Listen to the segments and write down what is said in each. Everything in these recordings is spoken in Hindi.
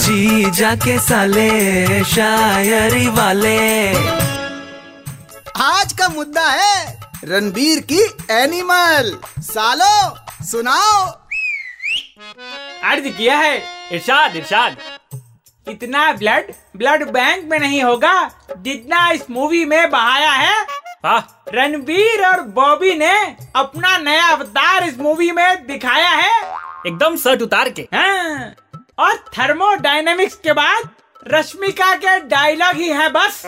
जी जाके साले शायरी वाले। आज का मुद्दा है रणबीर की एनिमल। सालो सुनाओ। अर्ज़ किया है इरशाद इरशाद। इतना ब्लड ब्लड बैंक में नहीं होगा जितना इस मूवी में बहाया है। रणबीर और बॉबी ने अपना नया अवतार इस मूवी में दिखाया है। एकदम शर्ट उतार के। हाँ, और थर्मोडायनेमिक्स के बाद रश्मिका के डायलॉग ही है बस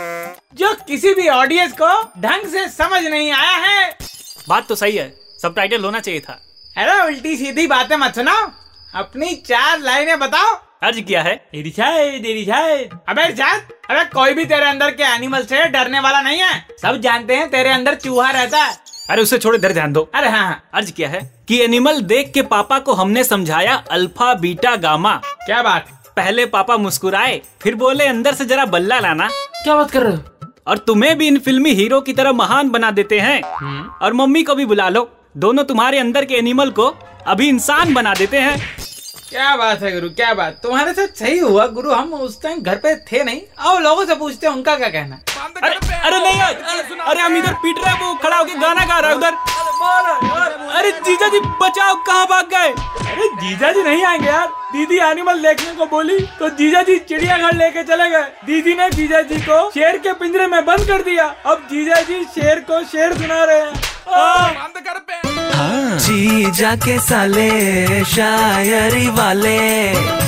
जो किसी भी ऑडियंस को ढंग से समझ नहीं आया है। बात तो सही है सब टाइटल होना चाहिए था। अरे उल्टी सीधी बातें मत सुनाओ अपनी चार लाइनें बताओ। अर्ज़ किया है। इरिशाद इरिशाद अबे इरशाद अबे कोई भी तेरे अंदर के एनिमल से डरने वाला नहीं है। सब जानते हैं तेरे अंदर चूहा रहता है। अरे उसे छोड़े इधर ध्यान दो। अरे हाँ हाँ। अर्ज़ किया है कि एनिमल देख के पापा को हमने समझाया अल्फ़ा बीटा गामा। क्या बात? पहले पापा मुस्कुराए फिर बोले अंदर से जरा बल्ला लाना। क्या बात कर रहे हो? और तुम्हें भी इन फिल्मी हीरो की तरह महान बना देते हैं। और मम्मी को भी बुला लो। दोनों तुम्हारे अंदर के एनिमल को अभी इंसान बना देते हैं। क्या बात है गुरु क्या बात? तुम्हारे साथ सही हुआ गुरु। हम उस टाइम घर पे थे नहीं। आओ लोगों से पूछते हैं उनका क्या कहना अरे अरे नहीं अरे, अरे हम इधर पीट रहे हैं वो खड़ा होके गाना गा रहा है उधर। अरे जीजा जी बचाओ कहाँ भाग गए? अरे जीजा जी नहीं आएँगे यार। दीदी एनिमल देखने को बोली तो जीजा जी चिड़ियाघर लेके चले गए। दीदी ने जीजा जी को शेर के पिंजरे में बंद कर दिया। अब जीजा जी शेर को शेर सुना रहे हैं। आ! जी जाके साले शायरी वाले।